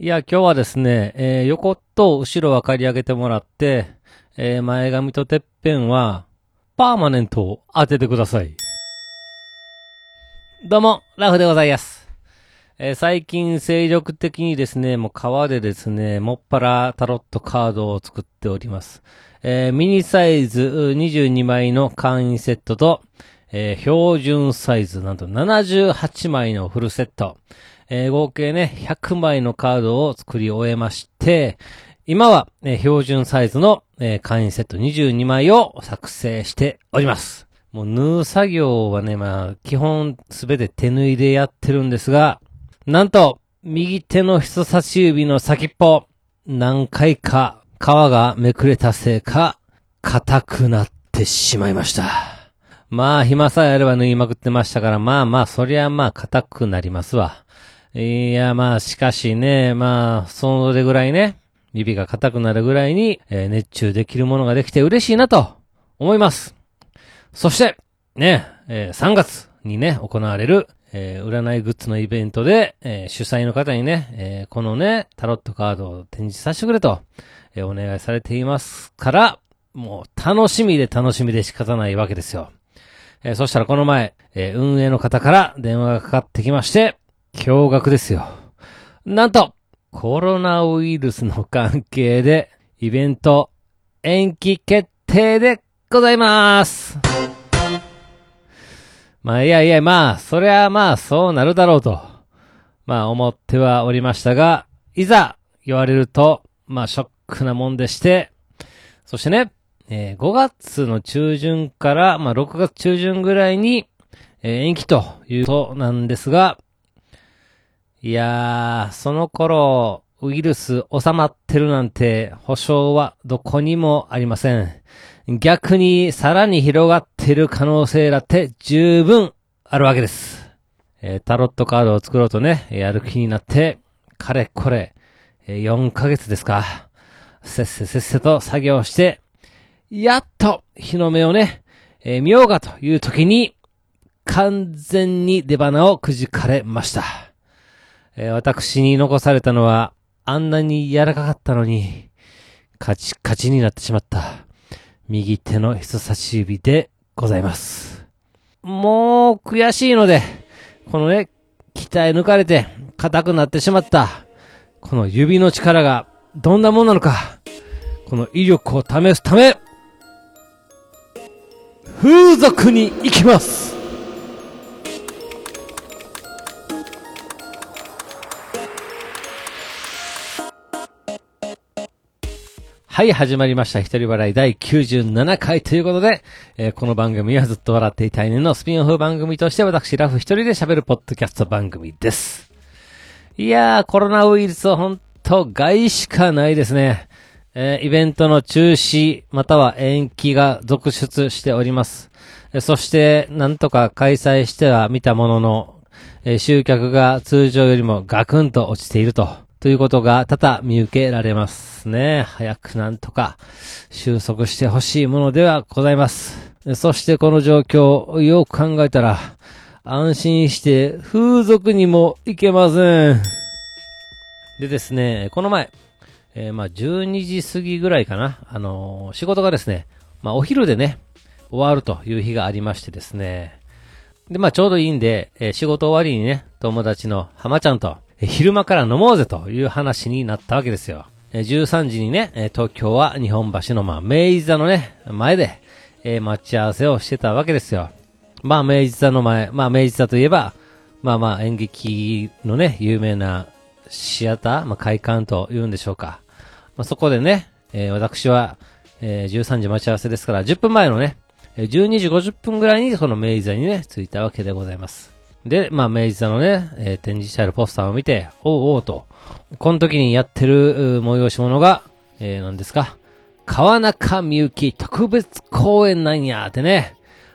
いや、今日はですね、えー、横と後ろは刈り上げてもらって、えー、前髪とてっぺんは、パーマネントを当ててください。どうも、ラフでございます。えー最近精力的にですね、もう川でですね、もっぱらタロットカードを作っております。えミニサイズ22枚の会員セットと、えー標準サイズなんと78枚のフルセット。えー合計ね、100枚のカードを作り終えまして、今は、え標準サイズの、えー会員セット22枚を作成しております。もう縫う作業はね、まあ、基本すべて手縫いでやってるんですが、なんと、右手の人差し指の先っぽ、何回か皮がめくれたせいか、硬くなってしまいました。まあ、暇さえあれば縫いまくってましたから、まあまあ、そりゃまあ、硬くなりますわ。いや、まあ、しかしね、まあ、それぐらいね、指が硬くなるぐらいに、えー熱中できるものができて嬉しいなと思います。そして、ね、えー3月にね、行われる、えー占いグッズのイベントで、えー主催の方にね、えーこのね、タロットカードを展示させてくれと、えお願いされていますから、もう楽しみで楽しみで仕方ないわけですよ。えーそしたらこの前、えー運営の方から電話がかかってきまして、驚愕ですよ。なんと、コロナウイルスの関係で、イベント、延期決定でございます。まあ、いやいや、まあ、そりゃまあ、そうなるだろうと、まあ、思ってはおりましたが、いざ、言われると、まあ、ショックなもんでして、そしてね、えー5月の中旬から、まあ、6月中旬ぐらいに、えー延期ということなんですが、いやー、その頃、ウイルス収まってるなんて保証はどこにもありません。逆にさらに広がってる可能性だって十分あるわけです。えータロットカードを作ろうとね、やる気になって、かれこれ、えー4ヶ月ですか。せっせせっせと作業して、やっと日の目をね、えー見ようかという時に、完全に出花をくじかれました。えー私に残されたのは、あんなに柔らかかったのに、カチカチになってしまった、右手の人差し指でございます。もう、悔しいので、このね、鍛え抜かれて、硬くなってしまった、この指の力が、どんなもんなのか、この威力を試すため、風俗に行きますはい、始まりました。一人笑い第97回ということで、えーこの番組はずっと笑っていたいねのスピンオフ番組として私、ラフ一人で喋るポッドキャスト番組です。いやー、コロナウイルスは本当害しかないですね。えーイベントの中止、または延期が続出しております。えーそして、なんとか開催してはみたものの、えー集客が通常よりもガクンと落ちていると。ということが多々見受けられますね。早くなんとか収束してほしいものではございます。そしてこの状況、よく考えたら、安心して風俗にも行けません。でですね、この前、えーまあ、12時過ぎぐらいかな。あのー仕事がですね、まあ、お昼でね、終わるという日がありましてですね。で、まあ、ちょうどいいんで、えー仕事終わりにね、友達の浜ちゃんと、えー昼間から飲もうぜという話になったわけですよ。えー13時にね、えー東京は日本橋の、まあ、明治座のね、前で、えー待ち合わせをしてたわけですよ。まあ、明治座の前、まあ、明治座といえば、まあまあ、演劇のね、有名なシアター、まあ、会館と言うんでしょうか。まあ、そこでね、えー私は、えー13時待ち合わせですから、10分前のね、12時50分ぐらいにこの明治座にね、着いたわけでございます。で、まあ、明治座のね、えー展示してあるポスターを見て、おうおうと、この時にやってる催し物が、えー、何ですか、川中みゆき特別公演なんやってね。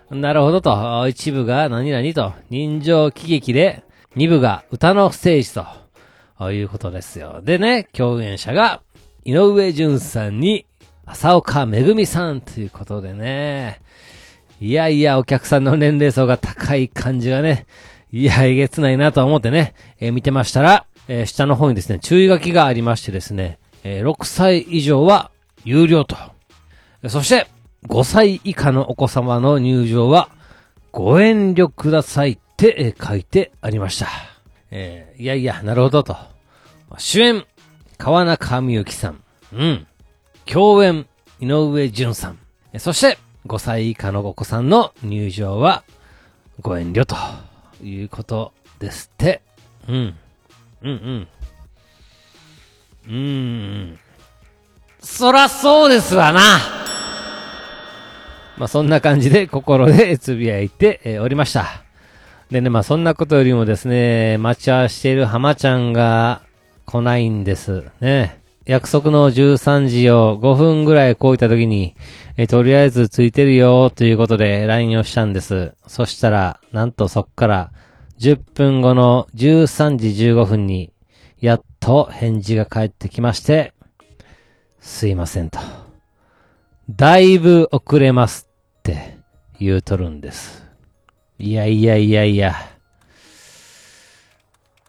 なるほどと、一部が何々と、人情喜劇で、二部が歌のステージと、いうことですよ。でね、共演者が、井上淳さんに、浅岡めぐみさんということでね。いやいや、お客さんの年齢層が高い感じがね、いや、えげつないなと思ってね、えー見てましたら、えー下の方にですね、注意書きがありましてですね、えー6歳以上は有料と。そして、5歳以下のお子様の入場はご遠慮くださいって、書いてありました。えいやいや、なるほどと。主演、川中美幸さん。うん。共演、井上淳さん。そして、5歳以下のお子さんの入場はご遠慮ということですって。うん。うんうん。うーん。そらそうですわな。まあそんな感じで心でつぶやいて、おりました。でね、まあそんなことよりもですね、待ち合わせしている浜ちゃんが来ないんです。ね。約束の13時を5分ぐらい超えた時に、えとりあえずついてるよということで LINE をしたんです。そしたら、なんとそっから10分後の13時15分に、やっと返事が返ってきまして、すいませんと。だいぶ遅れますって言うとるんです。いやいやいやいや。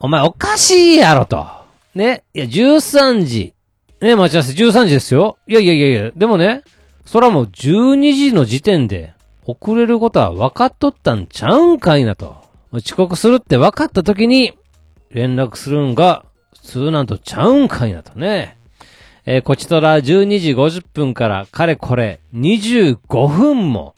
お前おかしいやろと。ね。いや、13時。ね、待ち合わせ13時ですよ。いやいやいやいや。でもね、そらもう12時の時点で遅れることは分かっとったんちゃうんかいなと。遅刻するって分かった時に連絡するんが普通なんとちゃうんかいなとね。えーこちとら12時50分からかれこれ25分も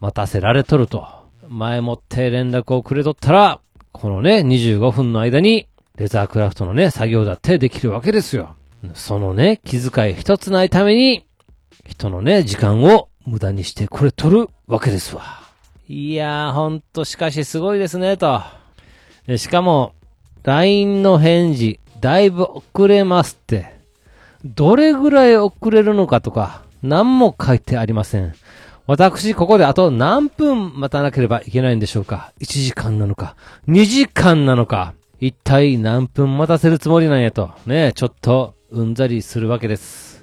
待たせられとると。前もって連絡をくれとったら、このね、25分の間に、レザークラフトのね、作業だってできるわけですよ。そのね、気遣い一つないために、人のね、時間を無駄にしてくれとるわけですわ。いやー、ほんとしかしすごいですね、と。でしかも、LINE の返事、だいぶ遅れますって。どれぐらい遅れるのかとか、何も書いてありません。私、ここであと何分待たなければいけないんでしょうか ?1 時間なのか ?2 時間なのか？一体何分待たせるつもりなんやと。ねちょっと、うんざりするわけです。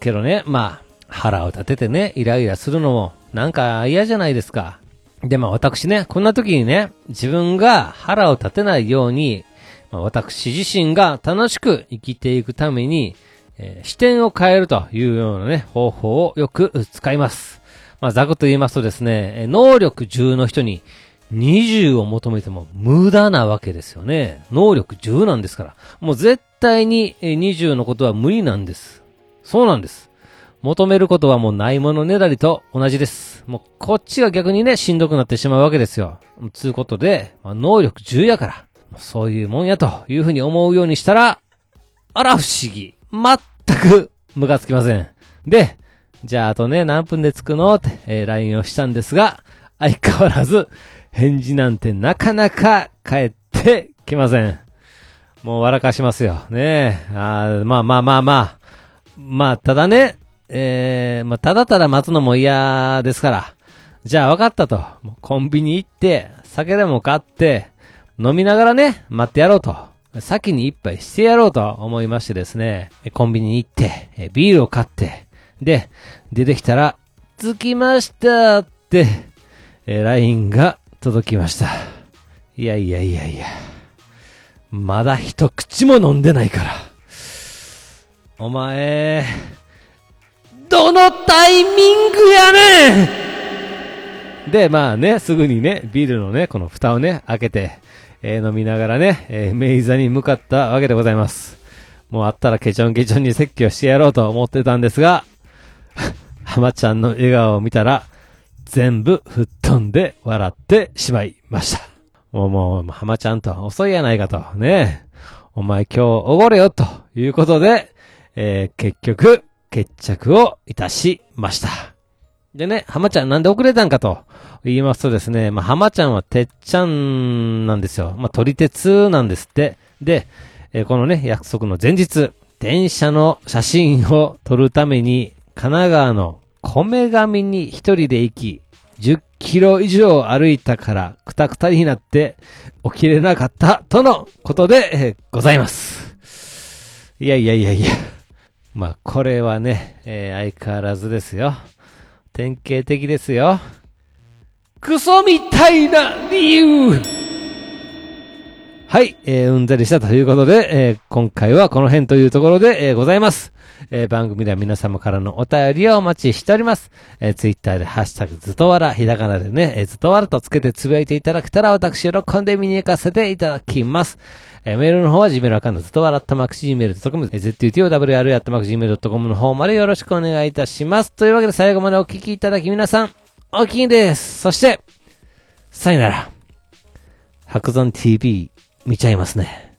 けどね、まあ、腹を立ててね、イライラするのも、なんか嫌じゃないですか。で、まあ私ね、こんな時にね、自分が腹を立てないように、まあ、私自身が楽しく生きていくために、えー視点を変えるというようなね、方法をよく使います。まあ、ざくと言いますとですね、能力10の人に20を求めても無駄なわけですよね。能力10なんですから。もう絶対に20のことは無理なんです。そうなんです。求めることはもうないものねだりと同じです。もうこっちが逆にね、しんどくなってしまうわけですよ。つうことで、まあ、能力10やから、そういうもんやというふうに思うようにしたら、あら不思議。全くムカつきません。で、じゃああとね、何分で着くのって、えー LINE をしたんですが、相変わらず、返事なんてなかなか返ってきません。もう笑かしますよ。ねえ。あまあまあまあまあ。まあ、ただね、えー、まあ、ただただ待つのも嫌ですから。じゃあ分かったと。コンビニ行って、酒でも買って、飲みながらね、待ってやろうと。先に一杯してやろうと思いましてですね、コンビニに行って、ビールを買って、で、出てきたら、着きましたって、えー LINE が届きました。いやいやいやいや。まだ一口も飲んでないから。お前、どのタイミングやねんで、まあね、すぐにね、ビールのね、この蓋をね、開けて、えー飲みながらね、えー、メイザに向かったわけでございます。もうあったらケチョンケチョンに説教してやろうと思ってたんですが、浜ちゃんの笑顔を見たら、全部吹っ飛んで笑ってしまいました。もうもう、浜ちゃんと遅いやないかと、ねお前今日おごれよ、ということで、えー結局、決着をいたしました。でね、浜ちゃんなんで遅れたんかと言いますとですね、まあ、浜ちゃんはてっちゃんなんですよ。まあ、撮り鉄なんですって。で、えーこのね、約束の前日、電車の写真を撮るために、神奈川の米神に一人で行き、10キロ以上歩いたから、くたくたになって、起きれなかった、とのことで、ございます。いやいやいやいや。まあ、これはね、えー相変わらずですよ。典型的ですよ。クソみたいな理由はい、えー、うんざりしたということで、えー、今回はこの辺というところで、えー、ございます。えー、番組では皆様からのお便りをお待ちしております。えー、ツイッターでハッシュタグずとわら、ひらがなでね、えー、ずとわらとつけてつぶやいていただけたら、私喜んで見に行かせていただきます。えー、メールの方は Gmail アカウントずとわらっとマク Gmail.com、えー、zutowr っとマク Gmail.com の方までよろしくお願いいたします。というわけで最後までお聞きいただき皆さん、おきにです。そして、さよなら。白山 TV 見ちゃいますね。